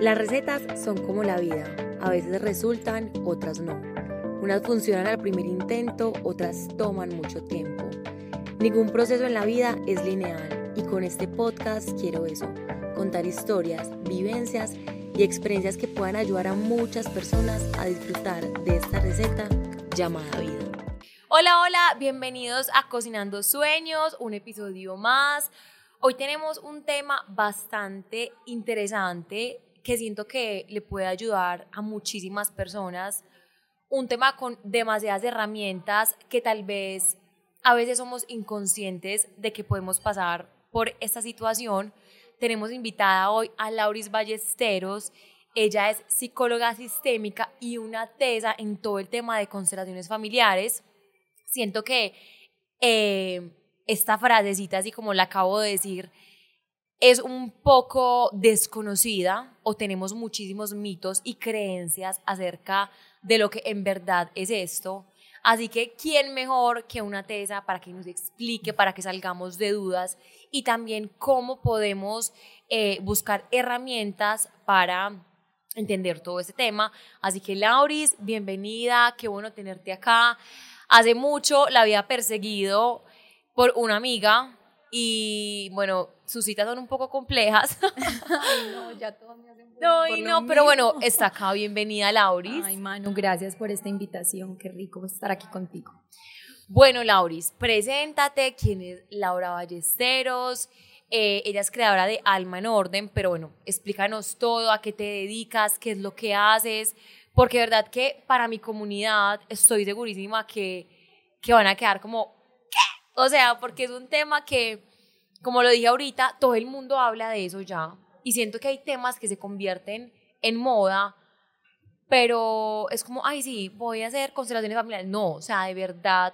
Las recetas son como la vida, a veces resultan, otras no. Unas funcionan al primer intento, otras toman mucho tiempo. Ningún proceso en la vida es lineal y con este podcast quiero eso, contar historias, vivencias y experiencias que puedan ayudar a muchas personas a disfrutar de esta receta llamada vida. Hola, hola, bienvenidos a Cocinando Sueños, un episodio más. Hoy tenemos un tema bastante interesante que siento que le puede ayudar a muchísimas personas. Un tema con demasiadas herramientas que tal vez a veces somos inconscientes de que podemos pasar por esta situación. Tenemos invitada hoy a Lauris Ballesteros. Ella es psicóloga sistémica y una tesa en todo el tema de constelaciones familiares. Siento que eh, esta frasecita, así como la acabo de decir, es un poco desconocida o tenemos muchísimos mitos y creencias acerca de lo que en verdad es esto. Así que, ¿quién mejor que una tesa para que nos explique, para que salgamos de dudas y también cómo podemos eh, buscar herramientas para entender todo este tema? Así que, Lauris, bienvenida, qué bueno tenerte acá. Hace mucho la había perseguido por una amiga y bueno, sus citas son un poco complejas. Ay, no, ya todo me hacen No, y no, pero bueno, está acá, bienvenida Lauris. Ay, Manu, gracias por esta invitación, qué rico estar aquí contigo. Bueno, Lauris, preséntate, quién es Laura Ballesteros. Eh, ella es creadora de Alma en Orden, pero bueno, explícanos todo, a qué te dedicas, qué es lo que haces, porque de verdad que para mi comunidad estoy segurísima que, que van a quedar como. O sea, porque es un tema que como lo dije ahorita, todo el mundo habla de eso ya. Y siento que hay temas que se convierten en moda, pero es como, ay, sí, voy a hacer constelaciones familiares. No, o sea, de verdad,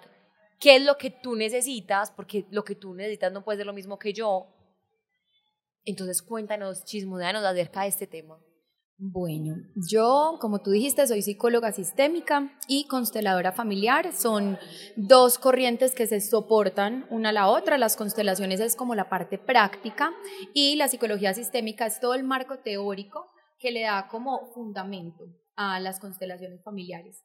¿qué es lo que tú necesitas? Porque lo que tú necesitas no puede ser lo mismo que yo. Entonces, cuéntanos, chismodeanos acerca de este tema. Bueno, yo, como tú dijiste, soy psicóloga sistémica y consteladora familiar. Son dos corrientes que se soportan una a la otra. Las constelaciones es como la parte práctica y la psicología sistémica es todo el marco teórico que le da como fundamento a las constelaciones familiares.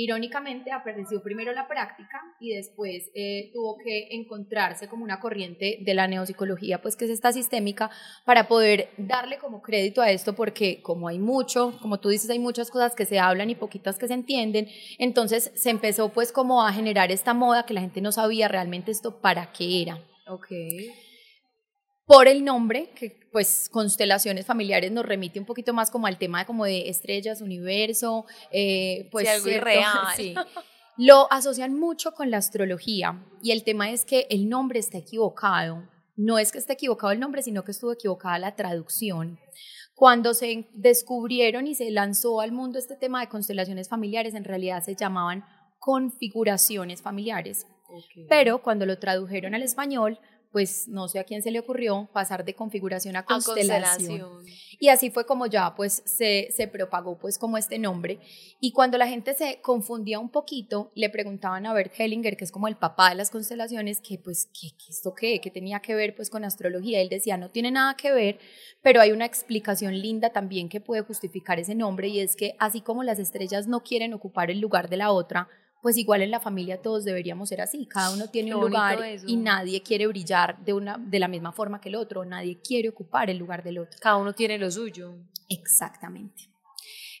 Irónicamente apareció primero la práctica y después eh, tuvo que encontrarse como una corriente de la neopsicología, pues que es esta sistémica, para poder darle como crédito a esto, porque como hay mucho, como tú dices, hay muchas cosas que se hablan y poquitas que se entienden, entonces se empezó pues como a generar esta moda que la gente no sabía realmente esto para qué era. Okay por el nombre, que pues constelaciones familiares nos remite un poquito más como al tema de, como de estrellas, universo, eh, pues algo irreal. Sí. Lo asocian mucho con la astrología y el tema es que el nombre está equivocado. No es que esté equivocado el nombre, sino que estuvo equivocada la traducción. Cuando se descubrieron y se lanzó al mundo este tema de constelaciones familiares, en realidad se llamaban configuraciones familiares. Pero cuando lo tradujeron al español, pues no sé a quién se le ocurrió pasar de configuración a constelación. Y así fue como ya pues se, se, propagó pues como este nombre. Y cuando la gente se confundía un poquito, le preguntaban a Bert Hellinger, que es como el papá de las constelaciones, que pues, ¿qué, qué esto qué? ¿Qué tenía que ver pues con astrología? Él decía, no tiene nada que ver, pero hay una explicación linda también que puede justificar ese nombre y es que así como las estrellas no quieren ocupar el lugar de la otra, pues igual en la familia todos deberíamos ser así, cada uno tiene un lugar y nadie quiere brillar de, una, de la misma forma que el otro, nadie quiere ocupar el lugar del otro. Cada uno tiene lo suyo. Exactamente.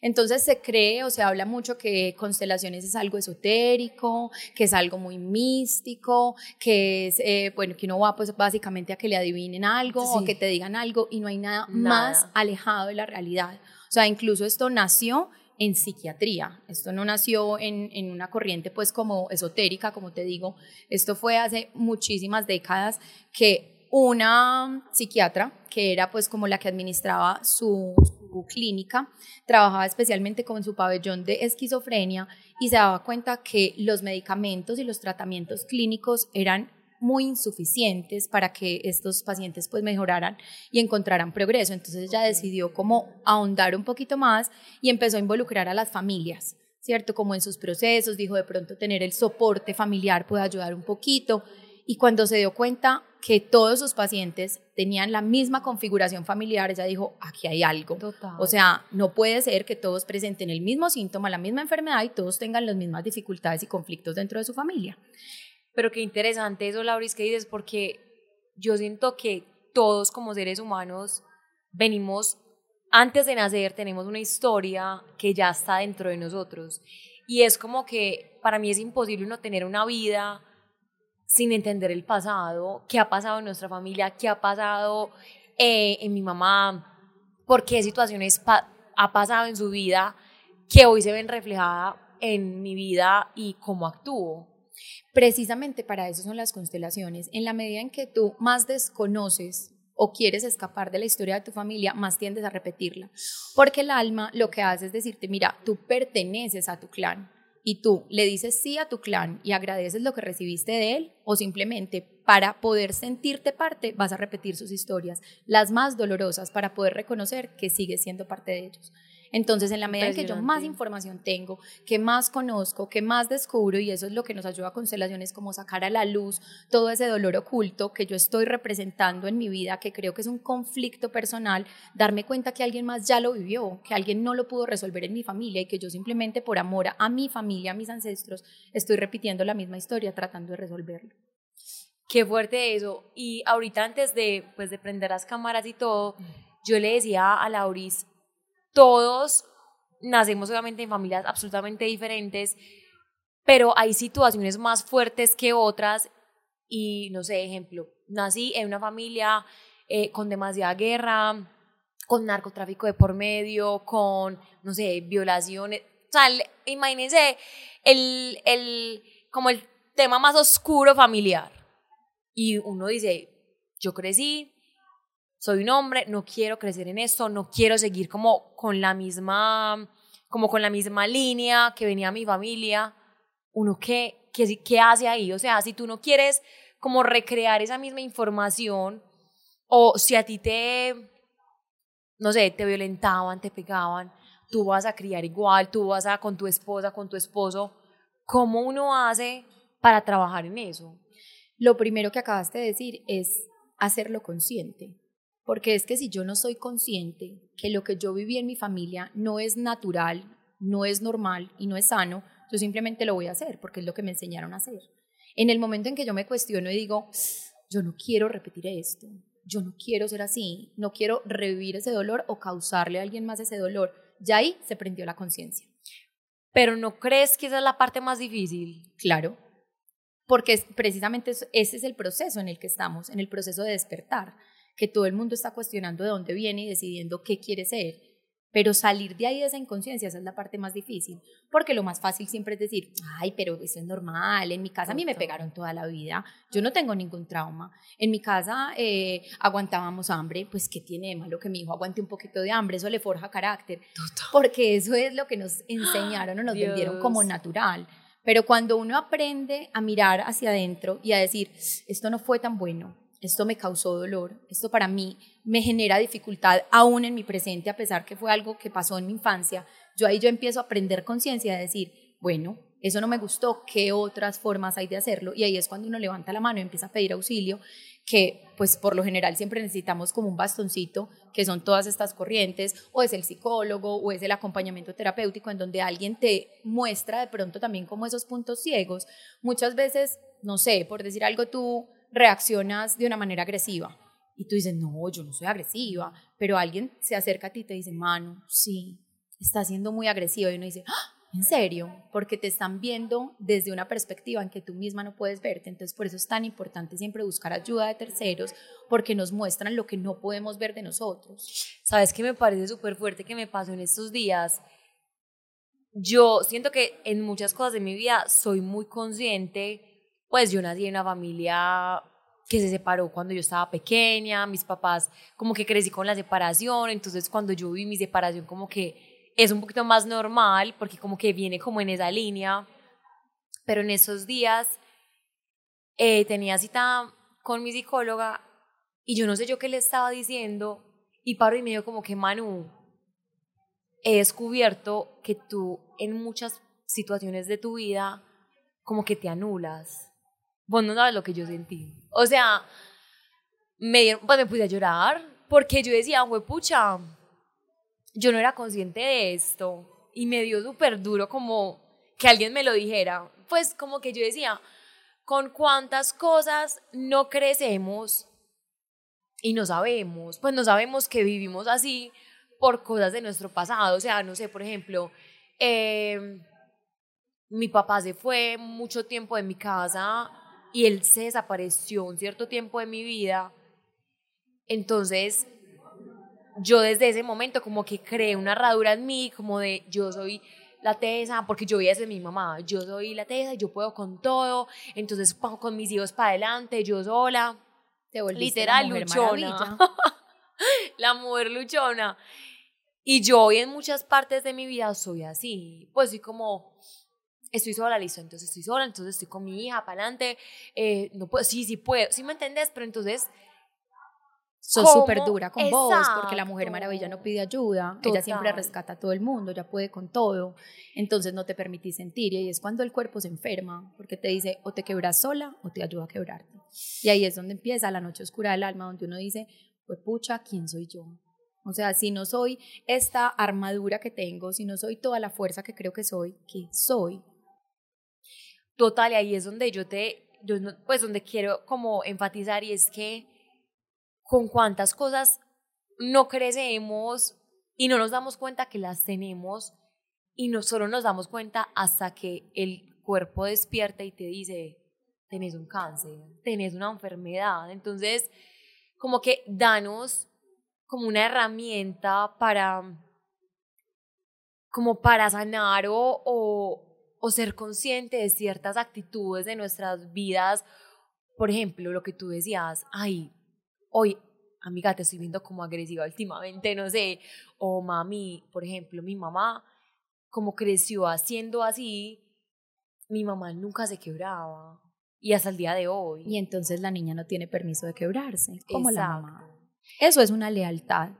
Entonces se cree o se habla mucho que constelaciones es algo esotérico, que es algo muy místico, que es, eh, bueno, que uno va pues básicamente a que le adivinen algo o que te digan algo y no hay nada, nada más alejado de la realidad. O sea, incluso esto nació en psiquiatría. Esto no nació en, en, una corriente pues como esotérica, como te digo. Esto fue hace muchísimas décadas que una psiquiatra, que era pues como la que administraba su, su clínica, trabajaba especialmente con su pabellón de esquizofrenia y se daba cuenta que los medicamentos y los tratamientos clínicos eran muy insuficientes para que estos pacientes pues mejoraran y encontraran progreso. Entonces ella decidió como ahondar un poquito más y empezó a involucrar a las familias, ¿cierto? Como en sus procesos, dijo de pronto tener el soporte familiar puede ayudar un poquito Y cuando se dio cuenta que todos sus pacientes tenían la misma configuración familiar, ella dijo, aquí hay algo. O sea, no puede ser que todos presenten el mismo síntoma, la misma enfermedad y todos tengan las mismas dificultades y conflictos dentro de su familia. Pero qué interesante eso, Lauris, que dices, porque yo siento que todos como seres humanos venimos, antes de nacer, tenemos una historia que ya está dentro de nosotros. Y es como que para mí es imposible no tener una vida sin entender el pasado, qué ha pasado en nuestra familia, qué ha pasado eh, en mi mamá, por qué situaciones ha pasado en su vida que hoy se ven reflejadas en mi vida y cómo actúo. Precisamente para eso son las constelaciones. En la medida en que tú más desconoces o quieres escapar de la historia de tu familia, más tiendes a repetirla. Porque el alma lo que hace es decirte, mira, tú perteneces a tu clan y tú le dices sí a tu clan y agradeces lo que recibiste de él o simplemente para poder sentirte parte vas a repetir sus historias, las más dolorosas para poder reconocer que sigues siendo parte de ellos. Entonces, en la medida en que yo más información tengo, que más conozco, que más descubro, y eso es lo que nos ayuda a constelaciones, como sacar a la luz todo ese dolor oculto que yo estoy representando en mi vida, que creo que es un conflicto personal, darme cuenta que alguien más ya lo vivió, que alguien no lo pudo resolver en mi familia y que yo simplemente por amor a mi familia, a mis ancestros, estoy repitiendo la misma historia tratando de resolverlo. Qué fuerte eso. Y ahorita antes de, pues, de prender las cámaras y todo, yo le decía a Lauris, todos nacemos obviamente en familias absolutamente diferentes, pero hay situaciones más fuertes que otras y no sé, ejemplo, nací en una familia eh, con demasiada guerra, con narcotráfico de por medio, con, no sé, violaciones. O sea, imagínense el, el, como el tema más oscuro familiar. Y uno dice, yo crecí soy un hombre, no quiero crecer en esto, no quiero seguir como con la misma, como con la misma línea que venía mi familia. Uno, ¿qué, qué, qué hace ahí? O sea, si tú no quieres como recrear esa misma información, o si a ti te, no sé, te violentaban, te pegaban, tú vas a criar igual, tú vas a con tu esposa, con tu esposo, ¿cómo uno hace para trabajar en eso? Lo primero que acabaste de decir es hacerlo consciente. Porque es que si yo no soy consciente que lo que yo viví en mi familia no es natural, no es normal y no es sano, yo simplemente lo voy a hacer porque es lo que me enseñaron a hacer. En el momento en que yo me cuestiono y digo, yo no quiero repetir esto, yo no quiero ser así, no quiero revivir ese dolor o causarle a alguien más ese dolor, ya ahí se prendió la conciencia. Pero ¿no crees que esa es la parte más difícil? Claro, porque precisamente ese es el proceso en el que estamos, en el proceso de despertar que todo el mundo está cuestionando de dónde viene y decidiendo qué quiere ser. Pero salir de ahí de esa inconsciencia, esa es la parte más difícil, porque lo más fácil siempre es decir, ay, pero eso es normal, en mi casa a mí me pegaron toda la vida, yo no tengo ningún trauma, en mi casa eh, aguantábamos hambre, pues ¿qué tiene de malo que mi hijo aguante un poquito de hambre? Eso le forja carácter, porque eso es lo que nos enseñaron o nos vendieron como natural. Pero cuando uno aprende a mirar hacia adentro y a decir, esto no fue tan bueno, esto me causó dolor, esto para mí me genera dificultad aún en mi presente, a pesar que fue algo que pasó en mi infancia, yo ahí yo empiezo a aprender conciencia de decir, bueno, eso no me gustó, ¿qué otras formas hay de hacerlo? Y ahí es cuando uno levanta la mano y empieza a pedir auxilio, que pues por lo general siempre necesitamos como un bastoncito, que son todas estas corrientes, o es el psicólogo, o es el acompañamiento terapéutico, en donde alguien te muestra de pronto también como esos puntos ciegos. Muchas veces, no sé, por decir algo, tú reaccionas de una manera agresiva. Y tú dices, no, yo no soy agresiva, pero alguien se acerca a ti y te dice, mano, sí, está siendo muy agresiva. Y uno dice, ¡Ah! ¿en serio? Porque te están viendo desde una perspectiva en que tú misma no puedes verte. Entonces, por eso es tan importante siempre buscar ayuda de terceros, porque nos muestran lo que no podemos ver de nosotros. ¿Sabes qué me parece súper fuerte que me pasó en estos días? Yo siento que en muchas cosas de mi vida soy muy consciente pues yo nací en una familia que se separó cuando yo estaba pequeña, mis papás como que crecí con la separación, entonces cuando yo vi mi separación como que es un poquito más normal porque como que viene como en esa línea, pero en esos días eh, tenía cita con mi psicóloga y yo no sé yo qué le estaba diciendo y paro y me dijo como que Manu, he descubierto que tú en muchas situaciones de tu vida como que te anulas vos no sabes lo que yo sentí. O sea, me, pues me puse a llorar porque yo decía, pucha, yo no era consciente de esto y me dio súper duro como que alguien me lo dijera. Pues como que yo decía, con cuántas cosas no crecemos y no sabemos, pues no sabemos que vivimos así por cosas de nuestro pasado. O sea, no sé, por ejemplo, em, mi papá se fue mucho tiempo de mi casa y él se desapareció un cierto tiempo de mi vida. Entonces, yo desde ese momento como que creé una herradura en mí, como de yo soy la tesa, porque yo veía desde mi mamá, yo soy la tesa, yo puedo con todo, entonces con mis hijos para adelante, yo sola. Te literal, la luchona. la mujer luchona. Y yo hoy en muchas partes de mi vida soy así, pues soy como, estoy sola, listo, entonces estoy sola, entonces estoy con mi hija para adelante, eh, no puedo, sí, sí puedo, sí me entendés, pero entonces Sos súper dura con vos, porque la Mujer Maravilla no pide ayuda, ella siempre rescata a todo el mundo, ya puede con todo, entonces no te permitís sentir, y es cuando el cuerpo se enferma, porque te dice o te quebras sola o te ayuda a quebrarte. Y ahí es donde empieza la noche oscura del alma, donde uno dice, pues pucha, ¿quién soy yo? O sea, si no soy esta armadura que tengo, si no soy toda la fuerza que creo que soy, ¿qué soy? Total, y ahí es donde yo te, pues donde quiero como enfatizar y es que con cuántas cosas no crecemos y no nos damos cuenta que las tenemos y no solo nos damos cuenta hasta que el cuerpo despierta y te dice, tenés un cáncer, tenés una enfermedad. Entonces, como que danos como una herramienta para, como para sanar o, o, o ser consciente de ciertas actitudes de nuestras vidas. Por ejemplo, lo que tú decías, ay, hoy, amiga, te estoy viendo como agresiva últimamente, no sé, o mami, por ejemplo, mi mamá, como creció haciendo así, mi mamá nunca se quebraba. Y hasta el día de hoy. Y entonces la niña no tiene permiso de quebrarse, como la mamá. Eso es una lealtad.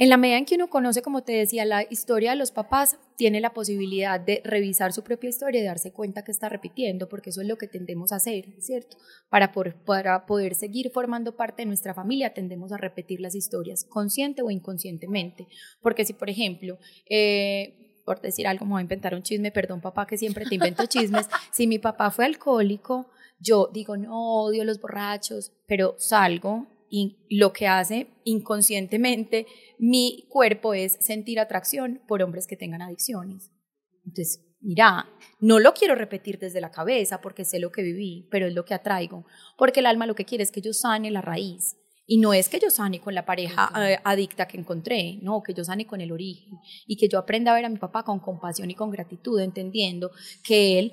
En la medida en que uno conoce, como te decía, la historia de los papás, tiene la posibilidad de revisar su propia historia y darse cuenta que está repitiendo, porque eso es lo que tendemos a hacer, ¿cierto? Para, para poder seguir formando parte de nuestra familia, tendemos a repetir las historias, consciente o inconscientemente. Porque si, por ejemplo, eh, por decir algo, me voy a inventar un chisme, perdón papá que siempre te invento chismes, si mi papá fue alcohólico, yo digo, no, odio los borrachos, pero salgo y lo que hace inconscientemente mi cuerpo es sentir atracción por hombres que tengan adicciones. Entonces, mira, no lo quiero repetir desde la cabeza porque sé lo que viví, pero es lo que atraigo, porque el alma lo que quiere es que yo sane la raíz. Y no es que yo sane con la pareja eh, adicta que encontré, no, que yo sane con el origen y que yo aprenda a ver a mi papá con compasión y con gratitud, entendiendo que él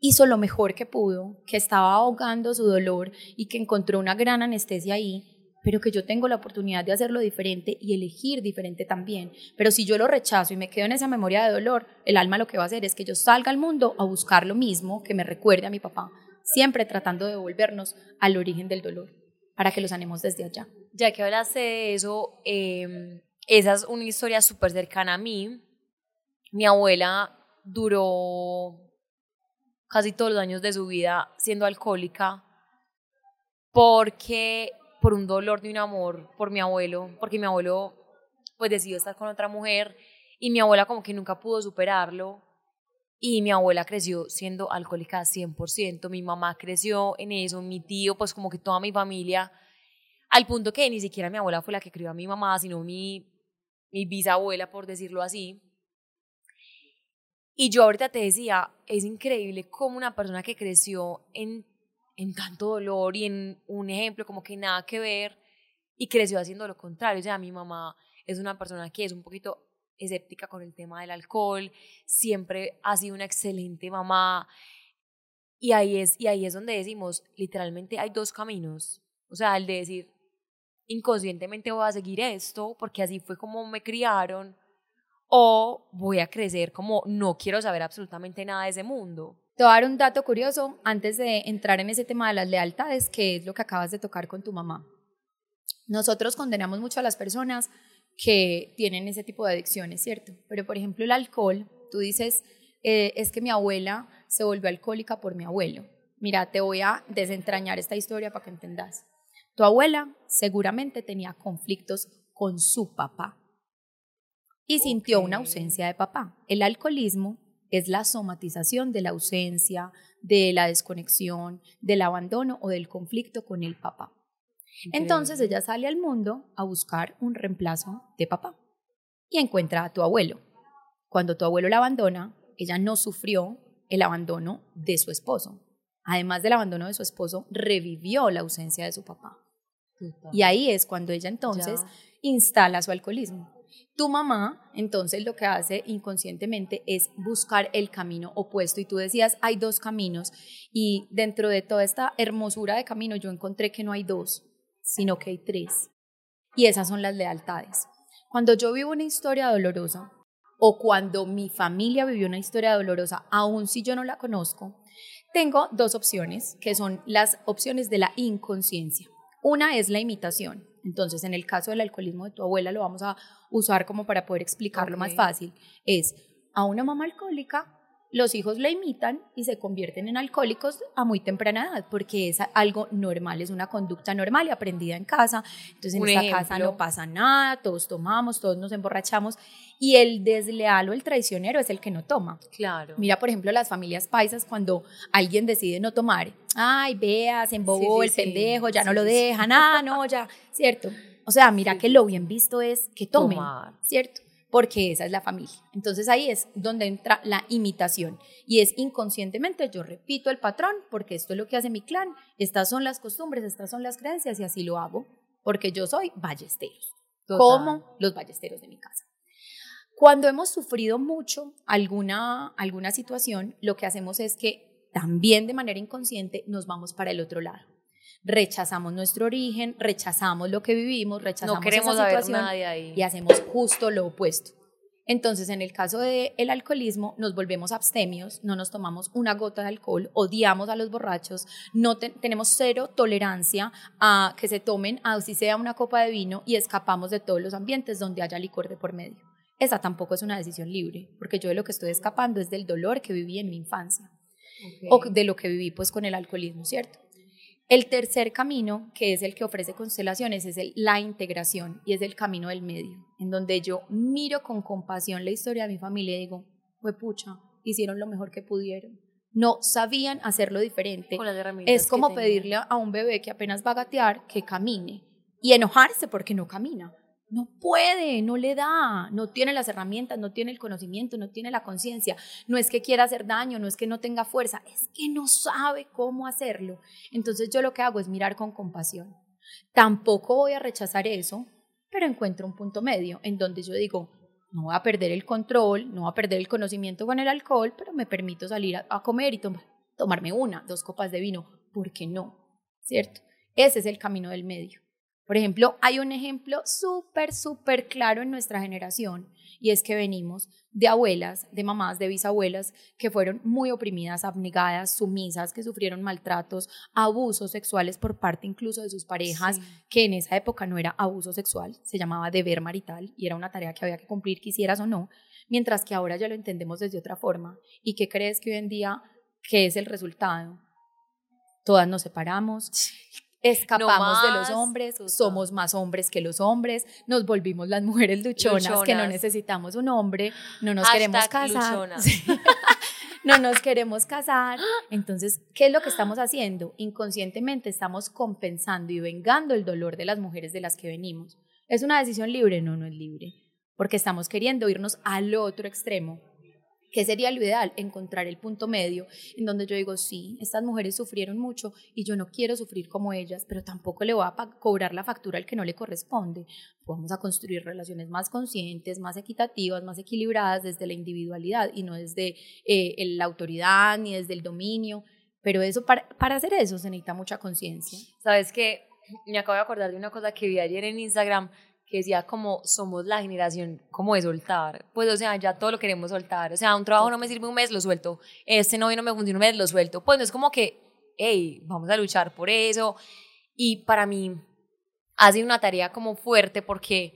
hizo lo mejor que pudo, que estaba ahogando su dolor y que encontró una gran anestesia ahí, pero que yo tengo la oportunidad de hacerlo diferente y elegir diferente también. Pero si yo lo rechazo y me quedo en esa memoria de dolor, el alma lo que va a hacer es que yo salga al mundo a buscar lo mismo que me recuerde a mi papá, siempre tratando de volvernos al origen del dolor, para que lo sanemos desde allá. Ya que hablaste de eso, em, esa es una historia súper cercana a mí. Mi abuela duró casi todos los años de su vida siendo alcohólica porque por un dolor de un amor por mi abuelo, porque mi abuelo pues decidió estar con otra mujer y mi abuela como que nunca pudo superarlo y mi abuela creció siendo alcohólica 100%, mi mamá creció en eso, mi tío, pues como que toda mi familia, al punto que ni siquiera mi abuela fue la que crió a mi mamá, sino mi, mi bisabuela, por decirlo así. Y yo ahorita te decía, es increíble cómo una persona que creció en, en tanto dolor y en un ejemplo como que nada que ver y creció haciendo lo contrario. Sea, mi mamá es una persona que es un poquito escéptica con el tema del alcohol, siempre ha sido una excelente mamá. Y ahí es, y ahí es donde decimos, literalmente hay dos caminos. O sea, el de decir, inconscientemente voy a seguir esto, porque así fue como me criaron, o voy a crecer como no quiero saber absolutamente nada de ese mundo. Te voy a dar un dato curioso antes de entrar en ese tema de las lealtades, que es lo que acabas de tocar con tu mamá. Nosotros condenamos mucho a las personas que tienen ese tipo de adicciones, ¿cierto? Pero por ejemplo el alcohol, tú dices, eh, es que mi abuela se volvió alcohólica por mi abuelo. Mira, te voy a desentrañar esta historia para que entendas. Tu abuela seguramente tenía conflictos con su papá y sintió una ausencia de papá. El alcoholismo es la somatización de la ausencia, de la desconexión, del abandono o del conflicto con el papá. Entonces ella sale al mundo a buscar un reemplazo de papá y encuentra a tu abuelo. Cuando tu abuelo la abandona, ella no sufrió el abandono de su esposo. Además del abandono de su esposo, revivió la ausencia de su papá. Y ahí es cuando ella entonces instala su alcoholismo. Tu mamá, entonces, lo que hace inconscientemente es buscar el camino opuesto. Y tú decías, hay dos caminos. Y dentro de toda esta hermosura de camino, yo encontré que no hay dos, sino que hay tres. Y esas son las lealtades. Cuando yo vivo una historia dolorosa, o cuando mi familia vivió una historia dolorosa, aun si yo no la conozco, tengo dos opciones, que son las opciones de la inconsciencia. Una es la imitación. Entonces, en el caso del alcoholismo de tu abuela, lo vamos a usar como para poder explicarlo más fácil. Es a una mamá alcohólica, los hijos la imitan y se convierten en alcohólicos a muy temprana edad, porque es algo normal, es una conducta normal y aprendida en casa. Entonces, en esta casa no pasa nada, todos tomamos, todos nos emborrachamos y el desleal o el traicionero es el que no toma. Claro. Mira, por ejemplo, las familias paisas cuando alguien decide no tomar, ay, vea, se embobó el pendejo, ya no lo deja, nada, no, ya, ¿cierto? O sea, mira que lo bien visto es que tomen, ¿cierto? Porque esa es la familia. Entonces ahí es donde entra la imitación. Y es inconscientemente yo repito el patrón porque esto es lo que hace mi clan, estas son las costumbres, estas son las creencias y así lo hago porque yo soy ballesteros, como los ballesteros de mi casa. Cuando hemos sufrido mucho alguna, alguna situación, lo que hacemos es que también de manera inconsciente nos vamos para el otro lado. Rechazamos nuestro origen, rechazamos lo que vivimos, rechazamos no queremos esa situación nadie ahí. y hacemos justo lo opuesto. Entonces, en el caso del el alcoholismo, nos volvemos abstemios, no nos tomamos una gota de alcohol, odiamos a los borrachos, no tenemos cero tolerancia a que se tomen, así sea una copa de vino, y escapamos de todos los ambientes donde haya licor de por medio. Esa tampoco es una decisión libre, porque yo de lo que estoy escapando es del dolor que viví en mi infancia o de lo que viví pues con el alcoholismo, ¿cierto? El tercer camino, que es el que ofrece constelaciones, es el, la integración y es el camino del medio, en donde yo miro con compasión la historia de mi familia y digo, fue pucha, hicieron lo mejor que pudieron. No sabían hacerlo diferente. es como pedirle a un bebé que apenas va a gatear que camine y enojarse porque no camina. No puede, no le da, no tiene las herramientas, no tiene el conocimiento, no tiene la conciencia. No es que quiera hacer daño, no es que no tenga fuerza, es que no sabe cómo hacerlo. Entonces yo lo que hago es mirar con compasión. Tampoco voy a rechazar eso, pero encuentro un punto medio en donde yo digo, no voy a perder el control, no voy a perder el conocimiento con el alcohol, pero me permito salir a, comer y tomarme una, dos copas de vino. ¿Por qué no? ¿Cierto? Ese es el camino del medio. Por ejemplo, hay un ejemplo súper, súper claro en nuestra generación y es que venimos de abuelas, de mamás, de bisabuelas que fueron muy oprimidas, abnegadas, sumisas, que sufrieron maltratos, abusos sexuales por parte incluso de sus parejas, que en esa época no era abuso sexual, se llamaba deber marital y era una tarea que había que cumplir, quisieras o no, mientras que ahora ya lo entendemos desde otra forma. ¿Y qué crees que hoy en día, qué es el resultado? Todas nos separamos, escapamos de los hombres, somos más hombres que los hombres, nos volvimos las mujeres luchonas, que no necesitamos un hombre, no nos queremos casar. no nos queremos casar. Entonces, ¿qué es lo que estamos haciendo? Inconscientemente estamos compensando y vengando el dolor de las mujeres de las que venimos. ¿Es una decisión libre? No, no es libre, porque estamos queriendo irnos al otro extremo ¿Qué sería lo ideal? Encontrar el punto medio en donde yo digo, sí, estas mujeres sufrieron mucho y yo no quiero sufrir como ellas, pero tampoco le voy a cobrar la factura al que no le corresponde. Vamos a construir relaciones más conscientes, más equitativas, más equilibradas desde la individualidad y no desde eh, la autoridad ni desde el dominio. Pero eso, para, para hacer eso se necesita mucha conciencia. Sabes que me acabo de acordar de una cosa que vi ayer en Instagram que decía como somos la generación como de soltar, pues o sea, ya todo lo queremos soltar, o sea, un trabajo no me sirve un mes, lo suelto, este novio no me funciona un mes, lo suelto, pues no es como que, hey, vamos a luchar por eso, y para mí ha sido una tarea como fuerte porque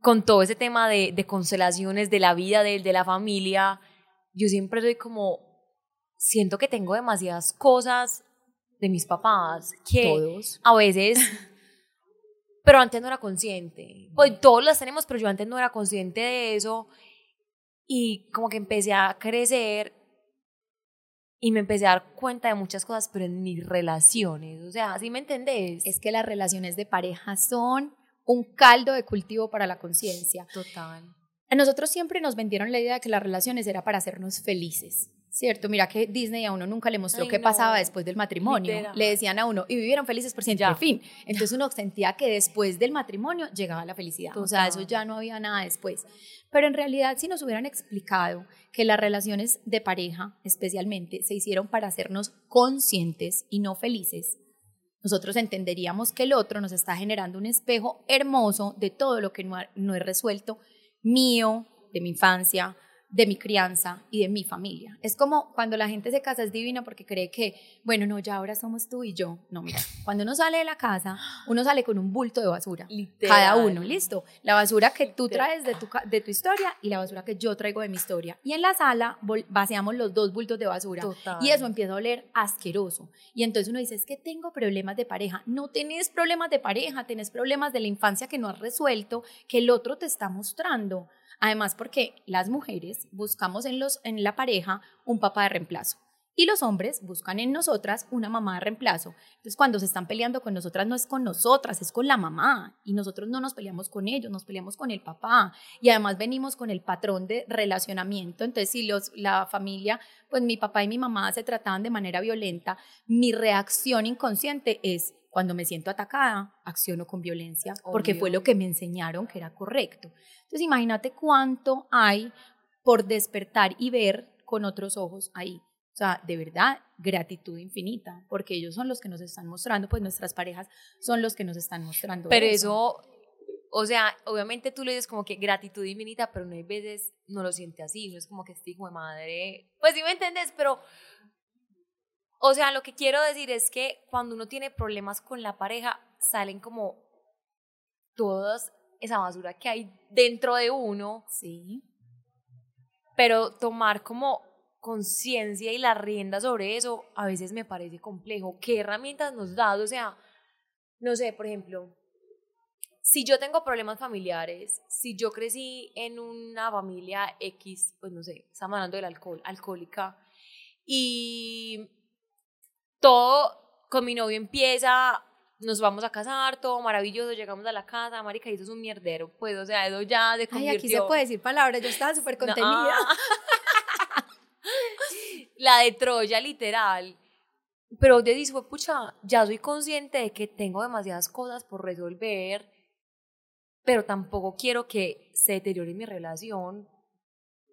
con todo ese tema de, de constelaciones, de la vida, de, de la familia, yo siempre soy como siento que tengo demasiadas cosas de mis papás que Todos. a veces, pero antes no era consciente. Pues todos las tenemos, pero yo antes no era consciente de eso y como que empecé a crecer y me empecé a dar cuenta de muchas cosas, pero en mis relaciones, o sea, ¿sí me entendés? Es que las relaciones de pareja son un caldo de cultivo para la conciencia. total. A nosotros siempre nos vendieron la idea de que las relaciones era para hacernos felices. ¿Cierto? Mira que Disney a uno nunca le mostró Ay, qué no. pasaba después del matrimonio. Literal. Le decían a uno, y vivieron felices por siempre, Ya. fin. Entonces uno sentía que después del matrimonio llegaba la felicidad. O sea, eso ya no había nada después. Pero en realidad, si nos hubieran explicado que las relaciones de pareja, especialmente, se hicieron para hacernos conscientes y no felices, nosotros entenderíamos que el otro nos está generando un espejo hermoso de todo lo que no, no he resuelto mío, de mi infancia, de mi crianza y de mi familia. Es como cuando la gente se casa es divina porque cree que, bueno, no, ya ahora somos tú y yo. No, mira, cuando uno sale de la casa, uno sale con un bulto de basura. Literal. Cada uno, listo. La basura que tú traes de tu, de tu historia y la basura que yo traigo de mi historia. Y en la sala vaciamos los dos bultos de basura. Total. Y eso empieza a oler asqueroso. Y entonces uno dice, es que tengo problemas de pareja. No tenés problemas de pareja, tenés problemas de la infancia que no has resuelto, que el otro te está mostrando. Además, porque las mujeres buscamos en, los, en la pareja un papá de reemplazo. Y los hombres buscan en nosotras una mamá de reemplazo. Entonces, cuando se están peleando con nosotras, no es con nosotras, es con la mamá. Y nosotros no nos peleamos con ellos, nos peleamos con el papá. Y además venimos con el patrón de relacionamiento. Entonces, si los, la familia, pues mi papá y mi mamá se trataban de manera violenta, mi reacción inconsciente es, cuando me siento atacada, acciono con violencia, porque fue Obvio. lo que me enseñaron que era correcto. Entonces, imagínate cuánto hay por despertar y ver con otros ojos ahí. O sea, de verdad, gratitud infinita, porque ellos son los que nos están mostrando, pues nuestras parejas son los que nos están mostrando. Pero eso, o sea, obviamente tú le dices como que gratitud infinita, pero no hay veces no lo siente así, no es como que este hijo de madre, pues sí me entiendes, pero, o sea, lo que quiero decir es que cuando uno tiene problemas con la pareja, salen como toda esa basura que hay dentro de uno, Sí. pero tomar como conciencia y la rienda sobre eso a veces me parece complejo. ¿Qué herramientas nos da? O sea, no sé, por ejemplo, si yo tengo problemas familiares, si yo crecí en una familia X, pues no sé, estamos hablando del alcohol, alcohólica, y todo con mi novio empieza, nos vamos a casar, todo maravilloso, llegamos a la casa, marica, y eso es un mierdero, pues, o sea, eso ya Ay, convirtió... aquí se puede decir palabras, yo estaba súper No, contenida. ah. la de Troya, literal. Pero de dice, pucha, ya soy consciente de que tengo demasiadas cosas por resolver, pero tampoco quiero que se deteriore mi relación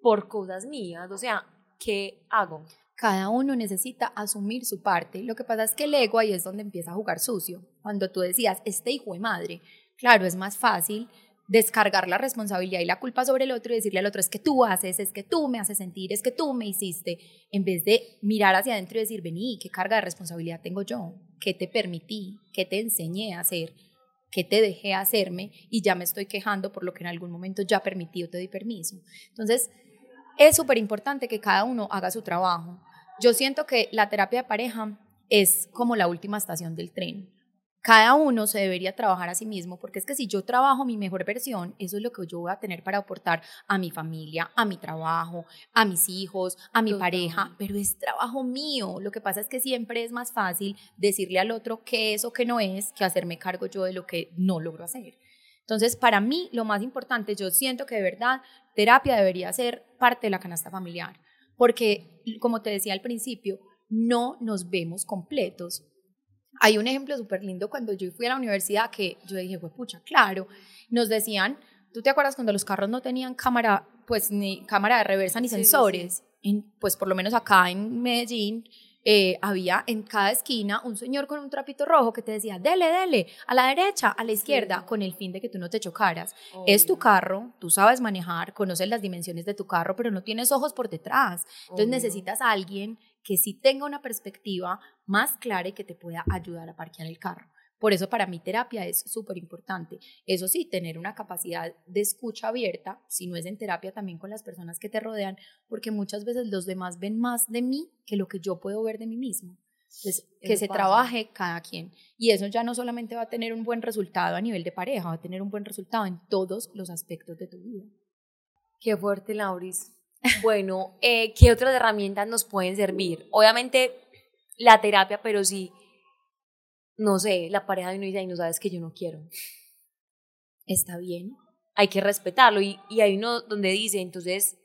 por cosas mías. O sea, ¿qué hago? Cada uno necesita asumir su parte. Lo que pasa es que el ego ahí es donde empieza a jugar sucio. Cuando tú decías, este hijo de madre, claro, es más fácil descargar la responsabilidad y la culpa sobre el otro y decirle al otro, es que tú haces, es que tú me haces sentir, es que tú me hiciste, en vez de mirar hacia adentro y decir, vení, ¿qué carga de responsabilidad tengo yo? ¿Qué te permití? ¿Qué te enseñé a hacer? ¿Qué te dejé hacerme? Y ya me estoy quejando por lo que en algún momento ya permití o te di permiso. Entonces, es súper importante que cada uno haga su trabajo. Yo siento que la terapia de pareja es como la última estación del tren. Cada uno se debería trabajar a sí mismo, porque es que si yo trabajo mi mejor versión, eso es lo que yo voy a tener para aportar a mi familia, a mi trabajo, a mis hijos, a mi Total. pareja, pero es trabajo mío. Lo que pasa es que siempre es más fácil decirle al otro qué es o qué no es que hacerme cargo yo de lo que no logro hacer. Entonces, para mí, lo más importante, yo siento que de verdad terapia debería ser parte de la canasta familiar, porque, como te decía al principio, no nos vemos completos. Hay un ejemplo súper lindo cuando yo fui a la universidad que yo dije, pucha, claro, nos decían, ¿tú te acuerdas cuando los carros no tenían cámara, pues ni cámara de reversa ni Sí, sí, sensores? En, pues por lo menos acá en Medellín eh, había en cada esquina un señor con un trapito rojo que te decía, dele, dele, a la derecha, a la izquierda, Sí. con el fin de que tú no te chocaras. Es tu carro, tú sabes manejar, conoces las dimensiones de tu carro, pero no tienes ojos por detrás. Entonces Obvio. necesitas a alguien que sí tenga una perspectiva más clara y que te pueda ayudar a parquear el carro. Por eso para mí terapia es súper importante. Eso sí, tener una capacidad de escucha abierta, si no es en terapia también con las personas que te rodean, porque muchas veces los demás ven más de mí que lo que yo puedo ver de mí mismo. Entonces, que se trabaje cada quien. Y eso ya no solamente va a tener un buen resultado a nivel de pareja, va a tener un buen resultado en todos los aspectos de tu vida. Qué fuerte, Lauris. Bueno, eh, ¿qué otras herramientas nos pueden servir? Obviamente la terapia, pero sí, no sé, la pareja de uno dice, y no sabes que yo no quiero. Está bien. Hay que respetarlo. Y, y hay uno donde dice, entonces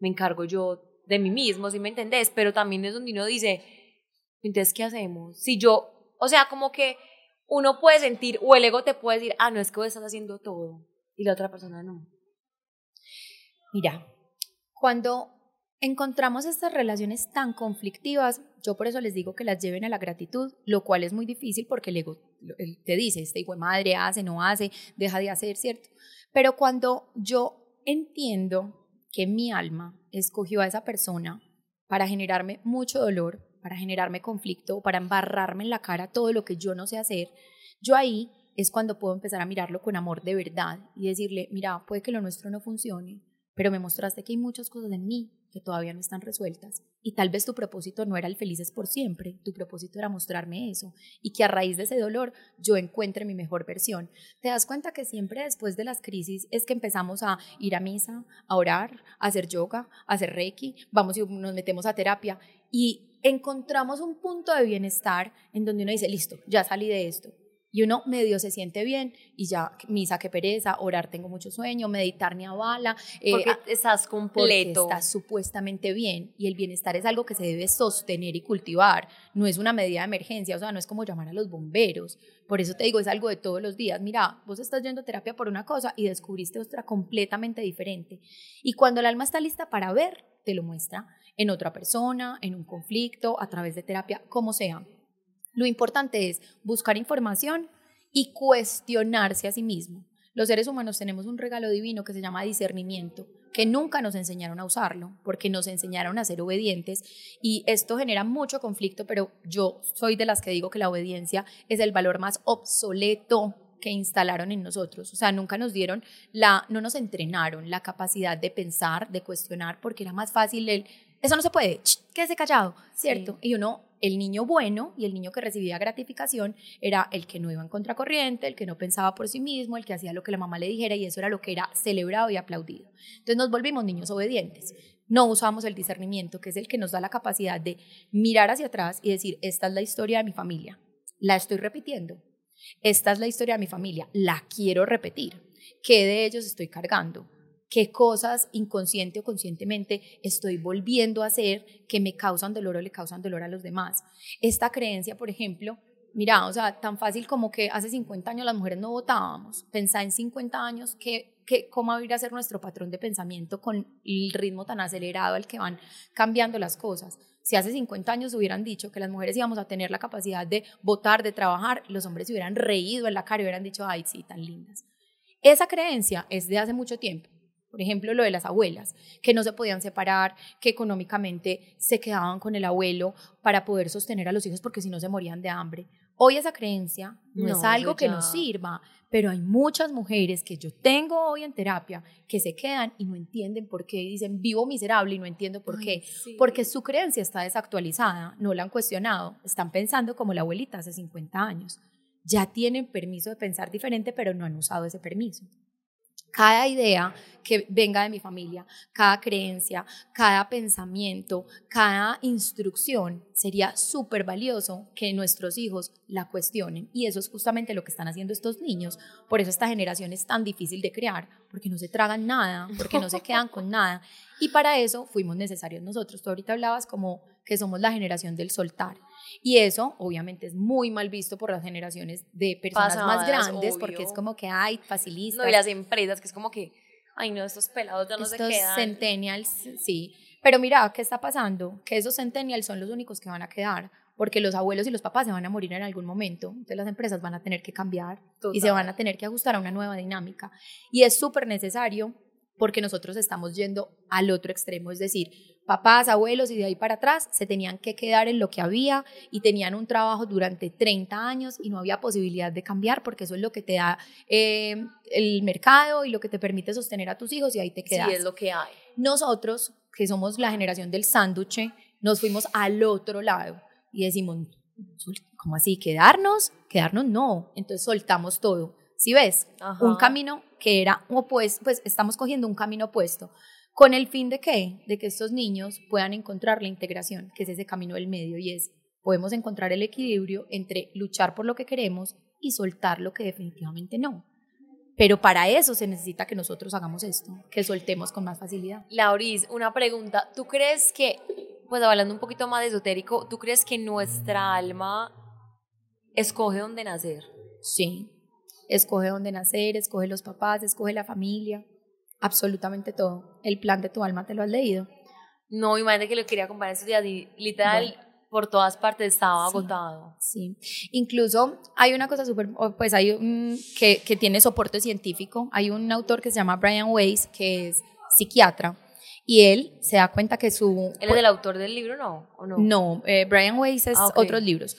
me encargo yo de mí mismo, si me entendés, pero también es donde uno dice, entonces, ¿qué hacemos? Si yo, o sea, como que uno puede sentir, o el ego te puede decir, ah, no, es que vos estás haciendo todo, y la otra persona no. Mira, cuando encontramos estas relaciones tan conflictivas, yo por eso les digo que las lleven a la gratitud, lo cual es muy difícil porque el ego te dice, este hijo de madre hace, no hace, deja de hacer, ¿cierto? Pero cuando yo entiendo que mi alma escogió a esa persona para generarme mucho dolor, para generarme conflicto, para embarrarme en la cara todo lo que yo no sé hacer, yo ahí es cuando puedo empezar a mirarlo con amor de verdad y decirle, mira, puede que lo nuestro no funcione, pero me mostraste que hay muchas cosas en mí que todavía no están resueltas y tal vez tu propósito no era el felices por siempre, tu propósito era mostrarme eso y que a raíz de ese dolor yo encuentre mi mejor versión. Te das cuenta que siempre después de las crisis es que empezamos a ir a misa, a orar, a hacer yoga, a hacer reiki, vamos y nos metemos a terapia y encontramos un punto de bienestar en donde uno dice, listo, ya salí de esto, y uno medio se siente bien y ya, misa que pereza, orar tengo mucho sueño, meditar ni avala. Eh, porque estás completo. Porque estás supuestamente bien y el bienestar es algo que se debe sostener y cultivar. No es una medida de emergencia, o sea, no es como llamar a los bomberos. Por eso te digo, es algo de todos los días. Mira, vos estás yendo a terapia por una cosa y descubriste otra completamente diferente. Y cuando el alma está lista para ver, te lo muestra en otra persona, en un conflicto, a través de terapia, como sea. Lo importante es buscar información y cuestionarse a sí mismo. Los seres humanos tenemos un regalo divino que se llama discernimiento, que nunca nos enseñaron a usarlo, porque nos enseñaron a ser obedientes y esto genera mucho conflicto, pero yo soy de las que digo que la obediencia es el valor más obsoleto que instalaron en nosotros. O sea, nunca nos dieron la, no nos entrenaron la capacidad de pensar, de cuestionar, porque era más fácil el, eso no se puede, quédese callado, ¿cierto? Y uno el niño bueno y el niño que recibía gratificación era el que no iba en contracorriente, el que no pensaba por sí mismo, el que hacía lo que la mamá le dijera y eso era lo que era celebrado y aplaudido. Entonces nos volvimos niños obedientes. No usamos el discernimiento, que es el que nos da la capacidad de mirar hacia atrás y decir, esta es la historia de mi familia, la estoy repitiendo. Esta es la historia de mi familia, la quiero repetir. ¿Qué de ellos estoy cargando? Qué cosas inconsciente o conscientemente estoy volviendo a hacer que me causan dolor o le causan dolor a los demás. Esta creencia, por ejemplo, mira, o sea, tan fácil como que hace 50 años las mujeres no votábamos. Pensá en 50 años que, cómo va a ser nuestro patrón de pensamiento con el ritmo tan acelerado al que van cambiando las cosas. Si hace 50 años hubieran dicho que las mujeres íbamos a tener la capacidad de votar, de trabajar, los hombres se hubieran reído en la cara y hubieran dicho, ay, sí, tan lindas. Esa creencia es de hace mucho tiempo. Por ejemplo, lo de las abuelas, que no se podían separar, que económicamente se quedaban con el abuelo para poder sostener a los hijos porque si no se morían de hambre. Hoy esa creencia no, es algo que nos sirva, pero hay muchas mujeres que yo tengo hoy en terapia que se quedan y no entienden por qué, dicen vivo miserable y no entiendo por qué, porque su creencia está desactualizada, no la han cuestionado, están pensando como la abuelita hace 50 años. Ya tienen permiso de pensar diferente, pero no han usado ese permiso. Cada idea que venga de mi familia, cada creencia, cada pensamiento, cada instrucción, sería súper valioso que nuestros hijos la cuestionen. Y eso es justamente lo que están haciendo estos niños. Por eso esta generación es tan difícil de crear, porque no se tragan nada, porque no se quedan con nada. Y para eso fuimos necesarios nosotros. Tú ahorita hablabas como que somos la generación del soltar. Y eso obviamente es muy mal visto por las generaciones de personas más grandes porque es como que, hay facilistas. No, y las empresas que es como que, ay no, estos pelados ya no se quedan. centennials, sí. Pero mira, ¿qué está pasando? Que esos centennials son los únicos que van a quedar porque los abuelos y los papás se van a morir en algún momento, entonces las empresas van a tener que cambiar y se van a tener que ajustar a una nueva dinámica. Y es súper necesario porque nosotros estamos yendo al otro extremo, es decir, papás, abuelos y de ahí para atrás se tenían que quedar en lo que había y tenían un trabajo durante 30 años y no había posibilidad de cambiar porque eso es lo que te da eh, el mercado y lo que te permite sostener a tus hijos y ahí te quedas. Sí, es lo que hay. Nosotros, que somos la generación del sándwich, nos fuimos al otro lado y decimos, ¿cómo así? ¿Quedarnos? Quedarnos no. Entonces soltamos todo. Si ves, un camino que era opuesto, pues estamos cogiendo un camino opuesto. ¿Con el fin de qué? De que estos niños puedan encontrar la integración, que es ese camino del medio, y es, podemos encontrar el equilibrio entre luchar por lo que queremos y soltar lo que definitivamente no. Pero para eso se necesita que nosotros hagamos esto, que soltemos con más facilidad. Lauris, una pregunta. ¿Tú crees que, pues hablando un poquito más de esotérico, ¿tú crees que nuestra alma escoge dónde nacer? Sí, escoge dónde nacer, escoge los papás, escoge la familia absolutamente todo. El plan de tu alma te lo has leído. No, imagínate que lo quería comparar estos días literal por todas partes estaba agotado. Sí, incluso hay una cosa súper, pues hay un, que, que tiene soporte científico. Hay un autor que se llama Brian Weiss, que es psiquiatra, y él se da cuenta que su... ¿Él es el autor del libro, no? ¿O no? no, eh, Brian Weiss es ah, otros libros.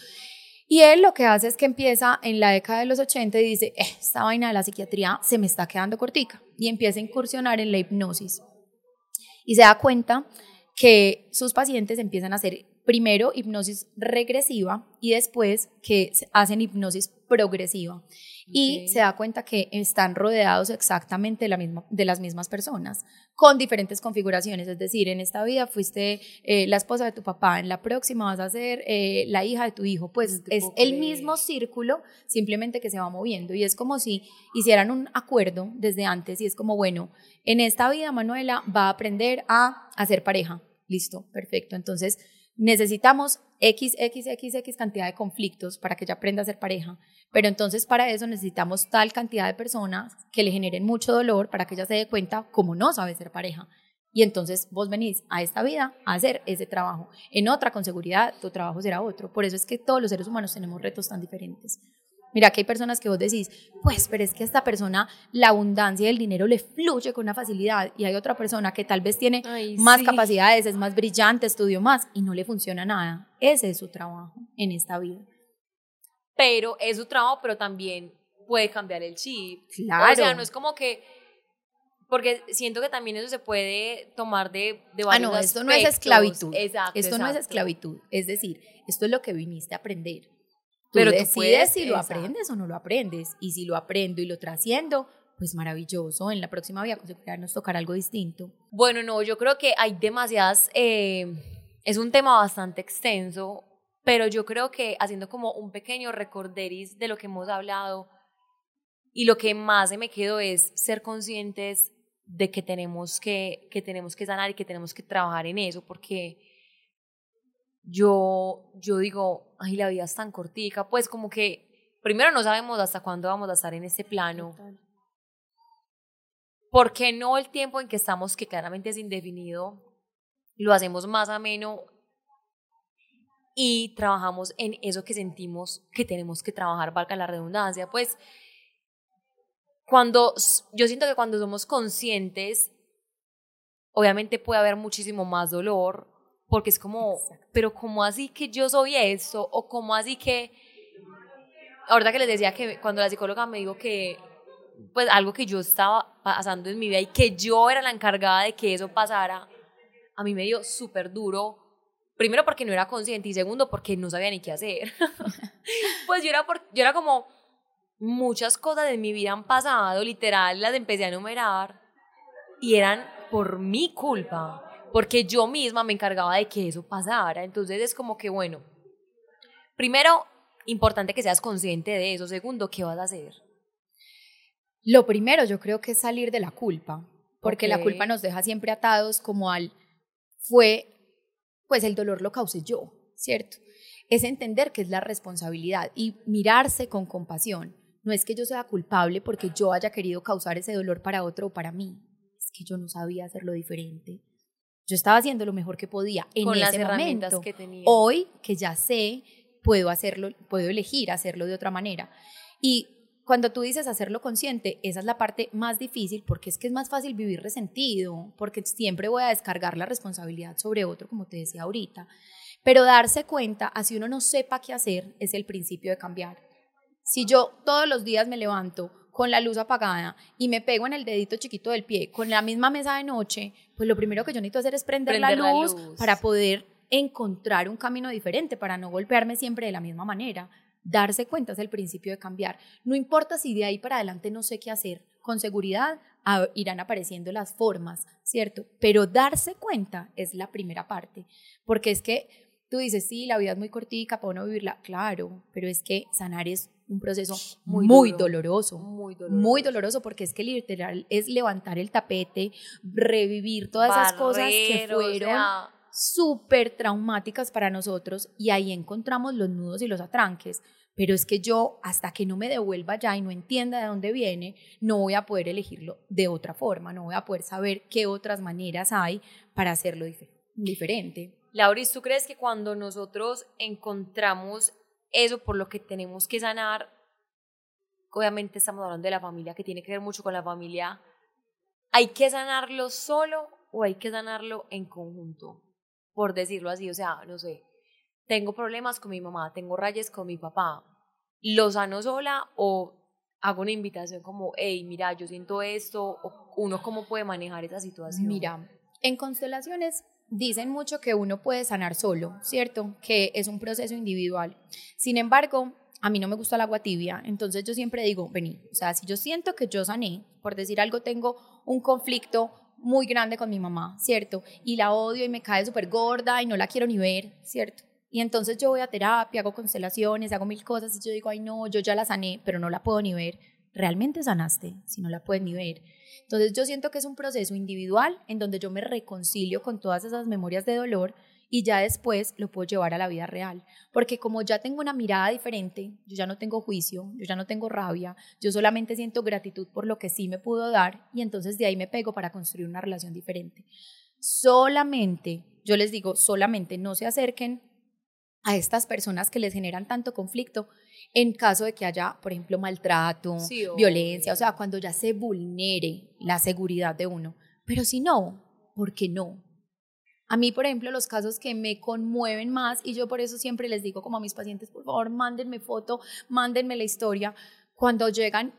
Y él lo que hace es que empieza en la década de los 80 y dice, eh, esta vaina de la psiquiatría se me está quedando cortica. Y empieza a incursionar en la hipnosis. Y se da cuenta que sus pacientes empiezan a hacer primero hipnosis regresiva y después que hacen hipnosis progresiva. Y se da cuenta que están rodeados exactamente de, la misma, de las mismas personas, con diferentes configuraciones. Es decir, en esta vida fuiste eh, la esposa de tu papá, en la próxima vas a ser eh, la hija de tu hijo. Pues es el mismo círculo, simplemente que se va moviendo. Y es como si hicieran un acuerdo desde antes y es como, bueno, en esta vida Manuela va a aprender a hacer pareja. Listo, perfecto. Entonces, necesitamos X, X, X, X cantidad de conflictos para que ella aprenda a ser pareja, pero entonces para eso necesitamos tal cantidad de personas que le generen mucho dolor para que ella se dé cuenta cómo no sabe ser pareja. Y entonces vos venís a esta vida a hacer ese trabajo. En otra, con seguridad, tu trabajo será otro. Por eso es que todos los seres humanos tenemos retos tan diferentes. Mira que hay personas que vos decís, pues, pero es que a esta persona la abundancia del dinero le fluye con una facilidad y hay otra persona que tal vez tiene más capacidades, es más brillante, estudió más y no le funciona nada. Ese es su trabajo en esta vida. Pero es su trabajo, pero también puede cambiar el chip. Claro. O sea, no es como que porque siento que también eso se puede tomar de, de Ah, no, esto no es esclavitud. Exacto. Esto no es esclavitud. Es decir, esto es lo que viniste a aprender pero tú decides si lo aprendes o no lo aprendes. Y si lo aprendo y lo trasciendo, pues maravilloso. En la próxima vía nos tocará algo distinto. Bueno, no, yo creo que hay demasiadas. Eh, es un tema bastante extenso, pero yo creo que haciendo como un pequeño recorderis de lo que hemos hablado y lo que más me quedó es ser conscientes de que tenemos que, que tenemos que sanar y que tenemos que trabajar en eso, porque yo, yo digo, ay, la vida es tan cortica, pues como que primero no sabemos hasta cuándo vamos a estar en ese plano. ¿Por qué no el tiempo en que estamos, que claramente es indefinido, lo hacemos más ameno y trabajamos en eso que sentimos que tenemos que trabajar, valga la redundancia? Pues cuando, yo siento que cuando somos conscientes, obviamente puede haber muchísimo más dolor, porque es como, pero ¿cómo así que yo soy eso? O ¿cómo así que, ahorita que les decía que cuando la psicóloga me dijo que, pues algo que yo estaba pasando en mi vida y que yo era la encargada de que eso pasara, a mí me dio súper duro. Primero porque no era consciente y segundo porque no sabía ni qué hacer. pues yo era, por, yo era como, muchas cosas de mi vida han pasado, literal, las empecé a enumerar y eran por mi culpa porque yo misma me encargaba de que eso pasara. Entonces es como que, bueno, primero, importante que seas consciente de eso. Segundo, ¿qué vas a hacer? Lo primero yo creo que es salir de la culpa, porque la culpa nos deja siempre atados como al fue, pues el dolor lo causé yo, ¿cierto? Es entender que es la responsabilidad y mirarse con compasión. No es que yo sea culpable porque yo haya querido causar ese dolor para otro o para mí, es que yo no sabía hacerlo diferente yo estaba haciendo lo mejor que podía en Con ese las herramientas que tenía. Hoy que ya sé, puedo hacerlo, puedo elegir hacerlo de otra manera. Y cuando tú dices hacerlo consciente, esa es la parte más difícil porque es que es más fácil vivir resentido, porque siempre voy a descargar la responsabilidad sobre otro, como te decía ahorita. Pero darse cuenta, así uno no sepa qué hacer, es el principio de cambiar. Si yo todos los días me levanto con la luz apagada y me pego en el dedito chiquito del pie con la misma mesa de noche, pues lo primero que yo necesito hacer es prender, la, luz para poder encontrar un camino diferente, para no golpearme siempre de la misma manera. Darse cuenta es el principio de cambiar. No importa si de ahí para adelante no sé qué hacer, con seguridad irán apareciendo las formas, ¿cierto? Pero darse cuenta es la primera parte, porque es que tú dices, sí, la vida es muy cortica para uno vivirla, claro, pero es que sanar es un proceso muy, muy doloroso, muy doloroso, muy doloroso, porque es que literal es levantar el tapete, revivir todas esas cosas que fueron súper traumáticas para nosotros y ahí encontramos los nudos y los atranques. Pero es que yo, hasta que no me devuelva ya y no entienda de dónde viene, no voy a poder elegirlo de otra forma, no voy a poder saber qué otras maneras hay para hacerlo diferente. Lauris, ¿tú crees que cuando nosotros encontramos eso por lo que tenemos que sanar, obviamente estamos hablando de la familia, que tiene que ver mucho con la familia, ¿hay que sanarlo solo o hay que sanarlo en conjunto? Por decirlo así, o sea, no sé, tengo problemas con mi mamá, tengo rayas con mi papá, ¿lo sano sola o hago una invitación como, hey, mira, yo siento esto, o uno cómo puede manejar esa situación? Mira, en constelaciones dicen mucho que uno puede sanar solo, ¿cierto? Que es un proceso individual. Sin embargo, a mí no me gusta el agua tibia, entonces yo siempre digo, vení, o sea, si yo siento que yo sané, por decir algo, tengo un conflicto muy grande con mi mamá, ¿cierto? Y la odio y me cae súper gorda y no la quiero ni ver, ¿cierto? Y entonces yo voy a terapia, hago constelaciones, hago mil cosas y yo digo, ay no, yo ya la sané, pero no la puedo ni ver. ¿Realmente sanaste si no la puedes ni ver? Entonces yo siento que es un proceso individual en donde yo me reconcilio con todas esas memorias de dolor y ya después lo puedo llevar a la vida real. Porque como ya tengo una mirada diferente, yo ya no tengo juicio, yo ya no tengo rabia, yo solamente siento gratitud por lo que sí me pudo dar y entonces de ahí me pego para construir una relación diferente. Solamente, yo les digo, solamente no se acerquen a estas personas que les generan tanto conflicto en caso de que haya, por ejemplo, maltrato, violencia, o sea, cuando ya se vulnere la seguridad de uno. Pero si no, ¿por qué no? A mí, por ejemplo, los casos que me conmueven más, y yo por eso siempre les digo como a mis pacientes, por favor, mándenme foto, mándenme la historia, cuando llegan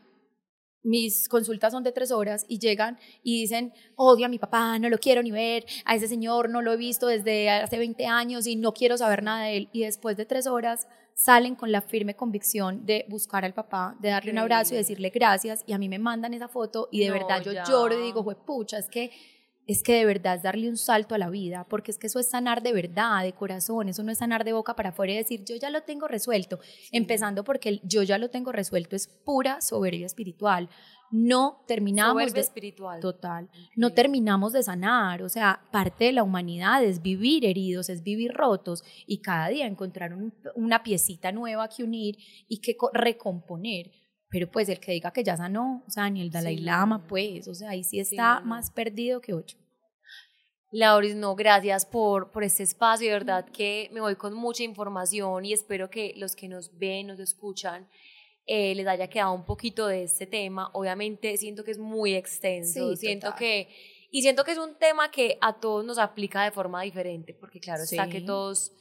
mis consultas son de tres horas y llegan y dicen, odio a mi papá, no lo quiero ni ver, a ese señor no lo he visto desde hace 20 años y no quiero saber nada de él. Y después de tres horas salen con la firme convicción de buscar al papá, de darle un abrazo y decirle gracias. Y a mí me mandan esa foto y de verdad yo lloro y digo, pucha, es que es que de verdad es darle un salto a la vida, porque es que eso es sanar de verdad, de corazón, eso no es sanar de boca para afuera y decir yo ya lo tengo resuelto, empezando porque el yo ya lo tengo resuelto es pura soberbia espiritual. No terminamos de espiritual. Total. No terminamos de sanar, o sea, parte de la humanidad es vivir heridos, es vivir rotos y cada día encontrar una piecita nueva que unir y que recomponer pero pues el que diga que ya sanó, o sea, ni el Dalai Lama, pues, o sea, ahí sí está más perdido que ocho. Lauris, no, gracias por, por este espacio, de verdad que me voy con mucha información y espero que los que nos ven, nos escuchan, eh, les haya quedado un poquito de este tema. Obviamente siento que es muy extenso, siento que, y siento que es un tema que a todos nos aplica de forma diferente, porque claro está que todos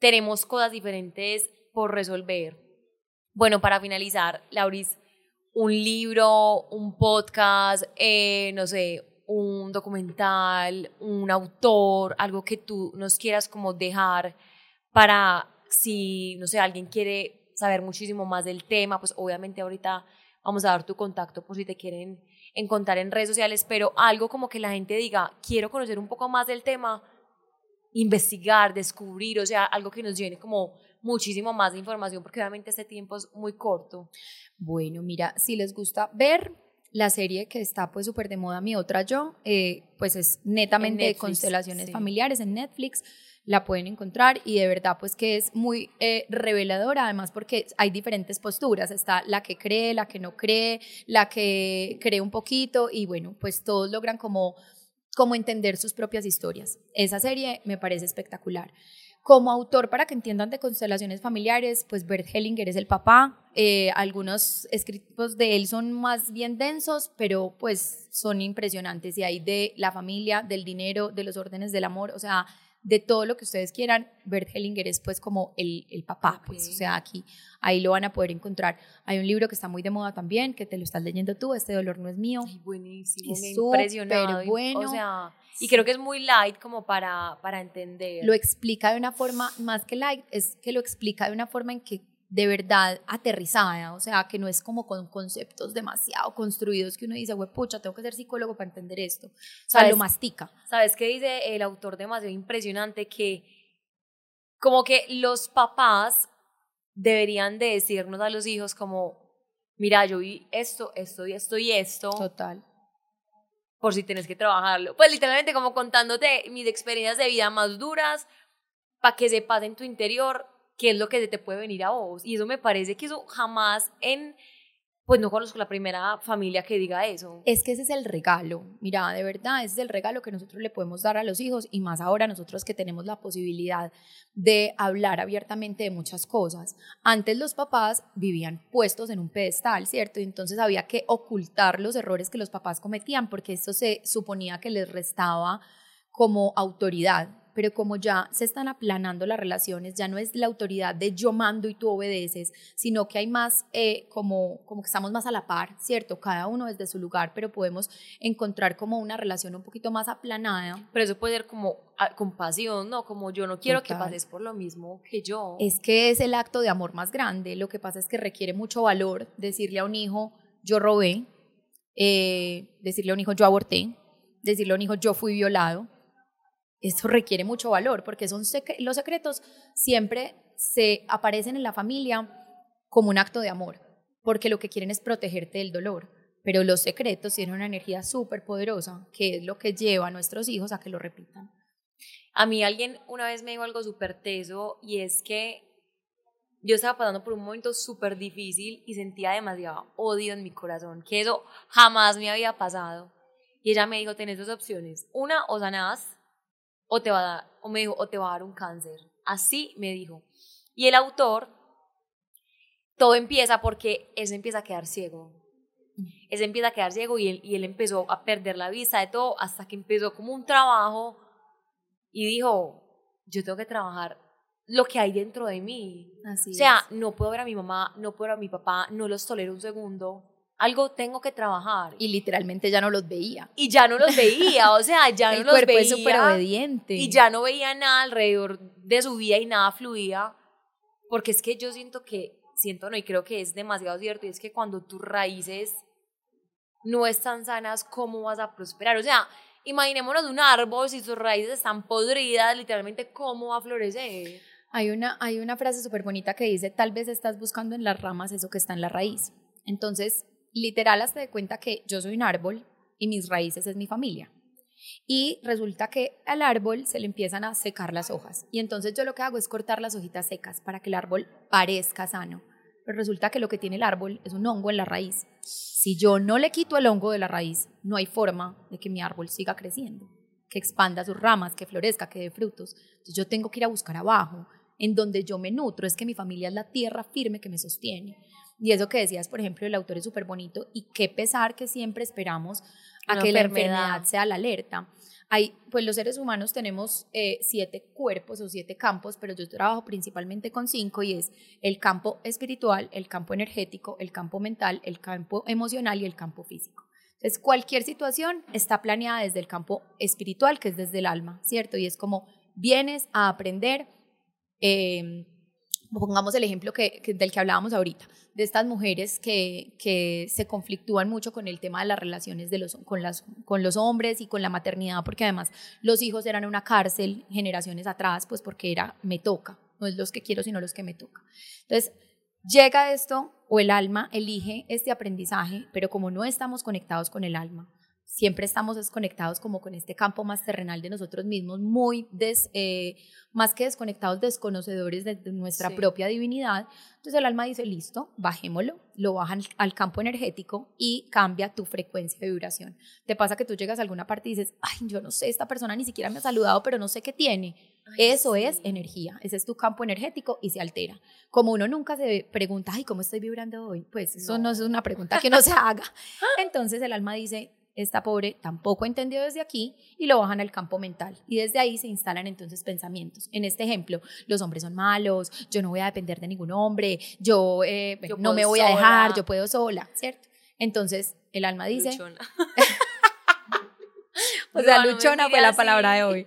tenemos cosas diferentes por resolver, bueno, para finalizar, Lauris, un libro, un podcast, eh, no sé, un documental, un autor, algo que tú nos quieras como dejar para si, no sé, alguien quiere saber muchísimo más del tema, pues obviamente ahorita vamos a dar tu contacto por si te quieren encontrar en redes sociales, pero algo como que la gente diga, quiero conocer un poco más del tema, investigar, descubrir, o sea, algo que nos llene como muchísimo más de información porque obviamente este tiempo es muy corto. Bueno, mira, si les gusta ver la serie que está pues súper de moda, mi otra yo, eh, pues es netamente de constelaciones familiares en Netflix, la pueden encontrar y de verdad pues que es muy eh, reveladora, además porque hay diferentes posturas, está la que cree, la que no cree, la que cree un poquito y bueno, pues todos logran como, como entender sus propias historias. Esa serie me parece espectacular. Como autor, para que entiendan de constelaciones familiares, pues Bert Hellinger es el papá. Eh, algunos escritos de él son más bien densos, pero pues son impresionantes. Y hay de la familia, del dinero, de los órdenes del amor, o sea, de todo lo que ustedes quieran. Bert Hellinger es pues como el, el papá, pues, o sea, aquí, ahí lo van a poder encontrar. Hay un libro que está muy de moda también, que te lo estás leyendo tú, Este dolor no es mío. Ay, buenísimo, Es impresionado. bueno. O sea, y creo que es muy light como para, para entender. lo explica de una forma más que light, es que lo explica de una forma en que de verdad aterrizada, o sea, que no es como con conceptos demasiado construidos que uno dice, güey, pucha, tengo que ser psicólogo para entender esto. O sea, ¿Sabes? lo mastica. ¿Sabes qué dice el autor demasiado impresionante? Que como que los papás deberían de decirnos a los hijos como, mira, yo vi esto, esto y esto y esto, Total. por si tienes que trabajarlo. Pues literalmente como contándote mis experiencias de vida más duras, para que sepas en tu interior qué es lo que te puede venir a vos. Y eso me parece que eso jamás en, pues no conozco la primera familia que diga eso. Es que ese es el regalo, mira, de verdad, ese es el regalo que nosotros le podemos dar a los hijos y más ahora nosotros que tenemos la posibilidad de hablar abiertamente de muchas cosas. Antes los papás vivían puestos en un pedestal, ¿cierto? Y entonces había que ocultar los errores que los papás cometían porque eso se suponía que les restaba como autoridad. Pero como ya se están aplanando las relaciones, ya no es la autoridad de yo mando y tú obedeces, sino que hay más, eh, como, como que estamos más a la par, ¿cierto? Cada uno desde su lugar, pero podemos encontrar como una relación un poquito más aplanada. Pero eso puede ser como ah, compasión, ¿no? Como yo no quiero que Total. pases por lo mismo que yo. Es que es el acto de amor más grande. Lo que pasa es que requiere mucho valor decirle a un hijo, yo robé, eh, decirle a un hijo, yo aborté, decirle a un hijo, yo fui violado. Esto requiere mucho valor porque son los secretos siempre se aparecen en la familia como un acto de amor, porque lo que quieren es protegerte del dolor. Pero los secretos tienen una energía súper poderosa, que es lo que lleva a nuestros hijos a que lo repitan. A mí alguien una vez me dijo algo súper teso y es que yo estaba pasando por un momento súper difícil y sentía demasiado odio en mi corazón, que eso jamás me había pasado. Y ella me dijo, tenés dos opciones, una o sanás o te va a dar, o me dijo, o te va a dar un cáncer. Así me dijo. Y el autor, todo empieza porque él se empieza a quedar ciego. Él se empieza a quedar ciego y él, y él empezó a perder la vista de todo hasta que empezó como un trabajo y dijo, yo tengo que trabajar lo que hay dentro de mí. Así O sea, no puedo ver a mi mamá, no puedo ver a mi papá, no los tolero un segundo. Algo tengo que trabajar. y literalmente ya no los veía. Y ya no los veía, o sea, ya el no los cuerpo veía. es súper obediente. Y ya no veía nada alrededor de su vida y nada fluía. Porque es que yo siento que, siento no, y creo que es demasiado cierto, y es que cuando tus raíces no están sanas, ¿cómo vas a prosperar? O sea, imaginémonos un árbol, si sus raíces están podridas, literalmente, ¿cómo va a florecer? Hay una, hay una frase súper bonita que dice, tal vez estás buscando en las ramas eso que está en la raíz. Entonces, literal, hazte de cuenta que yo soy un árbol y mis raíces es mi familia. Y resulta que al árbol se le empiezan a secar las hojas. Y entonces yo lo que hago es cortar las hojitas secas para que el árbol parezca sano. Pero resulta que lo que tiene el árbol es un hongo en la raíz. Si yo no le quito el hongo de la raíz, no hay forma de que mi árbol siga creciendo, que expanda sus ramas, que florezca, que dé frutos. Entonces yo tengo que ir a buscar abajo, en donde yo me nutro, es que mi familia es la tierra firme que me sostiene. Y eso que decías, por ejemplo, el autor es súper bonito y qué pesar que siempre esperamos a Una que la enfermedad. enfermedad sea la alerta. Hay, pues los seres humanos tenemos eh, siete cuerpos o siete campos, pero yo trabajo principalmente con cinco y es el campo espiritual, el campo energético, el campo mental, el campo emocional y el campo físico. Entonces, cualquier situación está planeada desde el campo espiritual, que es desde el alma, ¿cierto? Y es como vienes a aprender, eh, pongamos el ejemplo que, que- del que hablábamos ahorita, de estas mujeres que, que se conflictúan mucho con el tema de las relaciones de los, con, las, con los hombres y con la maternidad, porque además los hijos eran una cárcel generaciones atrás, pues porque era me toca, no es los que quiero, sino los que me toca. Entonces, llega esto o el alma elige este aprendizaje, pero como no estamos conectados con el alma, siempre estamos desconectados como con este campo más terrenal de nosotros mismos, muy des, eh, más que desconectados, desconocedores de, nuestra propia divinidad. Entonces el alma dice, listo, bajémoslo, lo bajan al campo energético y cambia tu frecuencia de vibración. Te pasa que tú llegas a alguna parte y dices, ay, yo no sé, esta persona ni siquiera me ha saludado, pero no sé qué tiene. Eso es energía, ese es tu campo energético y se altera. Como uno nunca se pregunta, ay, ¿cómo estoy vibrando hoy? Pues eso no es una pregunta que no se haga. Entonces el alma dice, esta pobre tampoco entendió desde aquí y lo bajan al campo mental. Y desde ahí se instalan entonces pensamientos. En este ejemplo, los hombres son malos, yo no voy a depender de ningún hombre, yo, eh, no me voy a dejar, yo puedo sola, ¿cierto? Entonces el alma dice... Luchona. o sea, luchona fue la palabra de hoy.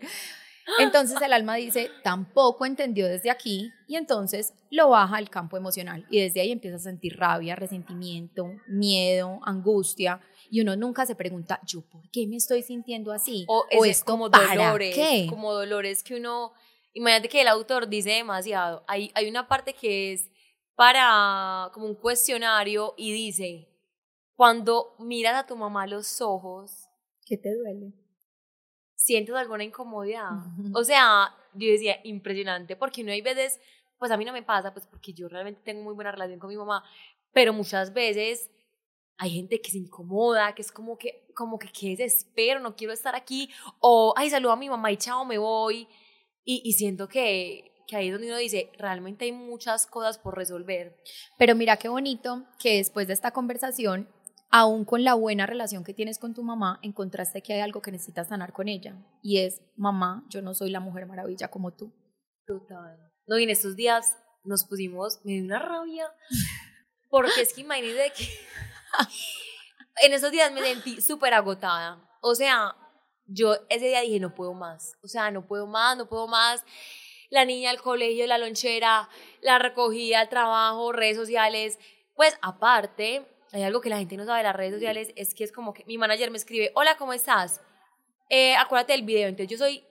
Entonces el alma dice, tampoco entendió desde aquí y entonces lo baja al campo emocional y desde ahí empieza a sentir rabia, resentimiento, miedo, angustia y uno nunca se pregunta, ¿yo por qué me estoy sintiendo así? O, es como dolores, como dolores que uno, imagínate que el autor dice demasiado, hay, hay una parte que es para como un cuestionario y dice, cuando miras a tu mamá a los ojos, ¿qué te duele? ¿Sientes alguna incomodidad? O sea, yo decía, impresionante, porque no hay veces, pues a mí no me pasa, pues porque yo realmente tengo muy buena relación con mi mamá, pero muchas veces hay gente que se incomoda, que es como que, como que, qué desespero, no quiero estar aquí, o, ay, saludo a mi mamá y chao, me voy. Y, y siento que, que ahí es donde uno dice, realmente hay muchas cosas por resolver. Pero mira qué bonito que después de esta conversación, aún con la buena relación que tienes con tu mamá, encontraste que hay algo que necesitas sanar con ella. Y es, mamá, yo no soy la mujer maravilla como tú. Total. No, y en estos días nos pusimos, me dio una rabia, porque es que imagínate que en esos días me sentí súper agotada. O sea, yo ese día dije, no puedo más. O sea, no puedo más, no puedo más. La niña al colegio, la lonchera, la recogida, el trabajo, redes sociales. Pues aparte, hay algo que la gente no sabe de las redes sociales, es que es como que mi manager me escribe, hola, ¿cómo estás? Eh, acuérdate del video. Entonces yo soy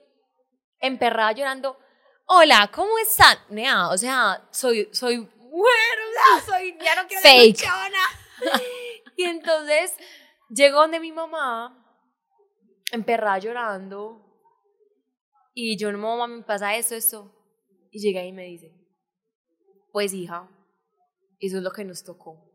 emperrada llorando, hola, ¿cómo estás? Nea, o sea, soy, soy, bueno, soy, ya no quiero Fake. Y entonces llegó donde mi mamá, emperrada llorando, y yo, no, mamá, me pasa eso, eso. Y llega y me dice, pues hija, eso es lo que nos tocó.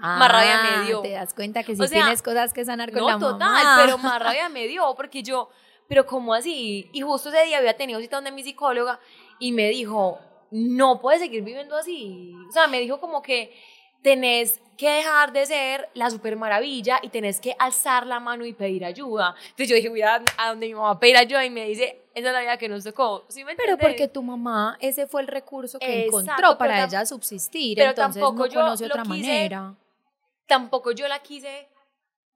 Más rabia me ah, dio. Te das cuenta que si tienes cosas que sanar con no, total, pero más rabia me dio porque yo, pero ¿cómo así? Y justo ese día había tenido cita donde mi psicóloga y me dijo, no puedes seguir viviendo así. O sea, me dijo como que tenés que dejar de ser la super maravilla y tenés que alzar la mano y pedir ayuda. Entonces yo dije, voy a, a donde mi mamá pedir ayuda y me dice, esa es la vida que nos tocó. ¿Sí me pero porque tu mamá, ese fue el recurso que encontró para ella subsistir, pero entonces tampoco no yo conoce otra manera. Tampoco yo la quise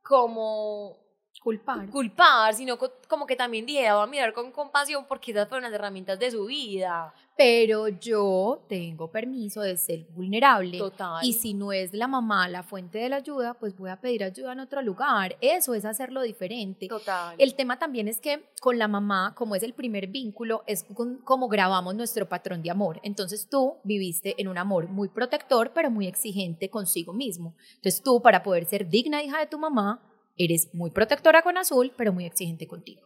como culpar. Culpar, sino como que también dije, voy a mirar con compasión porque esas fueron las herramientas de su vida pero yo tengo permiso de ser vulnerable. Total. Y si no es la mamá la fuente de la ayuda, pues voy a pedir ayuda en otro lugar. Eso es hacerlo diferente. Total. El tema también es que con la mamá, como es el primer vínculo, es como grabamos nuestro patrón de amor. Entonces tú viviste en un amor muy protector, pero muy exigente consigo mismo. Entonces tú, para poder ser digna hija de tu mamá, eres muy protectora con Azul, pero muy exigente contigo.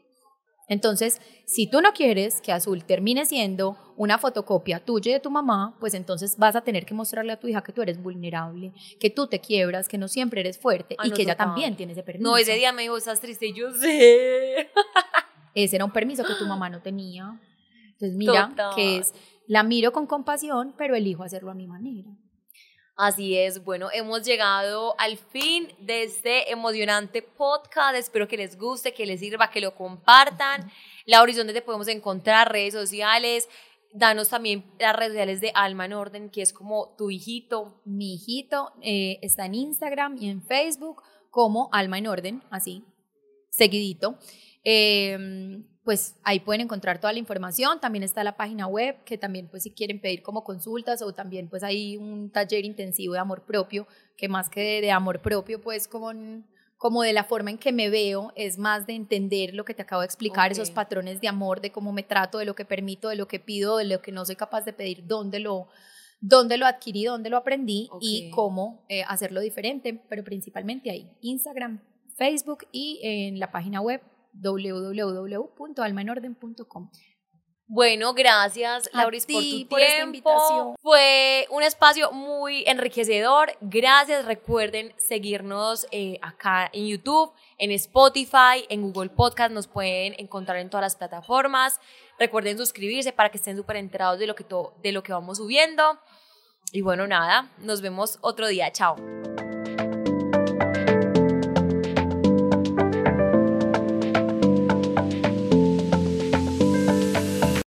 Entonces, si tú no quieres que Azul termine siendo una fotocopia tuya y de tu mamá, pues entonces vas a tener que mostrarle a tu hija que tú eres vulnerable, que tú te quiebras, que no siempre eres fuerte y que ella también tiene ese permiso. No, ese día me dijo, estás triste y yo sé. ese era un permiso que tu mamá no tenía. Entonces, mira, que es, la miro con compasión, pero elijo hacerlo a mi manera. Así es, bueno, hemos llegado al fin de este emocionante podcast. Espero que les guste, que les sirva, que lo compartan. La horizonte te podemos encontrar, redes sociales. Danos también las redes sociales de Alma en Orden, que es como tu hijito. Mi hijito eh, está en Instagram y en Facebook como Alma en Orden, así, seguidito. Eh, pues ahí pueden encontrar toda la información. También está la página web, que también pues si quieren pedir como consultas o también pues hay un taller intensivo de amor propio, que más que de, amor propio pues como, como de la forma en que me veo, es más de entender lo que te acabo de explicar, esos patrones de amor, de cómo me trato, de lo que permito, de lo que pido, de lo que no soy capaz de pedir, dónde lo, dónde lo adquirí, dónde lo aprendí y cómo eh, hacerlo diferente, pero principalmente ahí, Instagram, Facebook y en la página web www.almaenorden.com. Bueno, gracias, Lauris, por tu por Esta invitación. Fue un espacio muy enriquecedor. Gracias. Recuerden seguirnos eh, acá en YouTube, en Spotify, en Google Podcast. Nos pueden encontrar en todas las plataformas. Recuerden suscribirse para que estén súper enterados de lo, que de lo que vamos subiendo. Y bueno, nada, nos vemos otro día. Chao.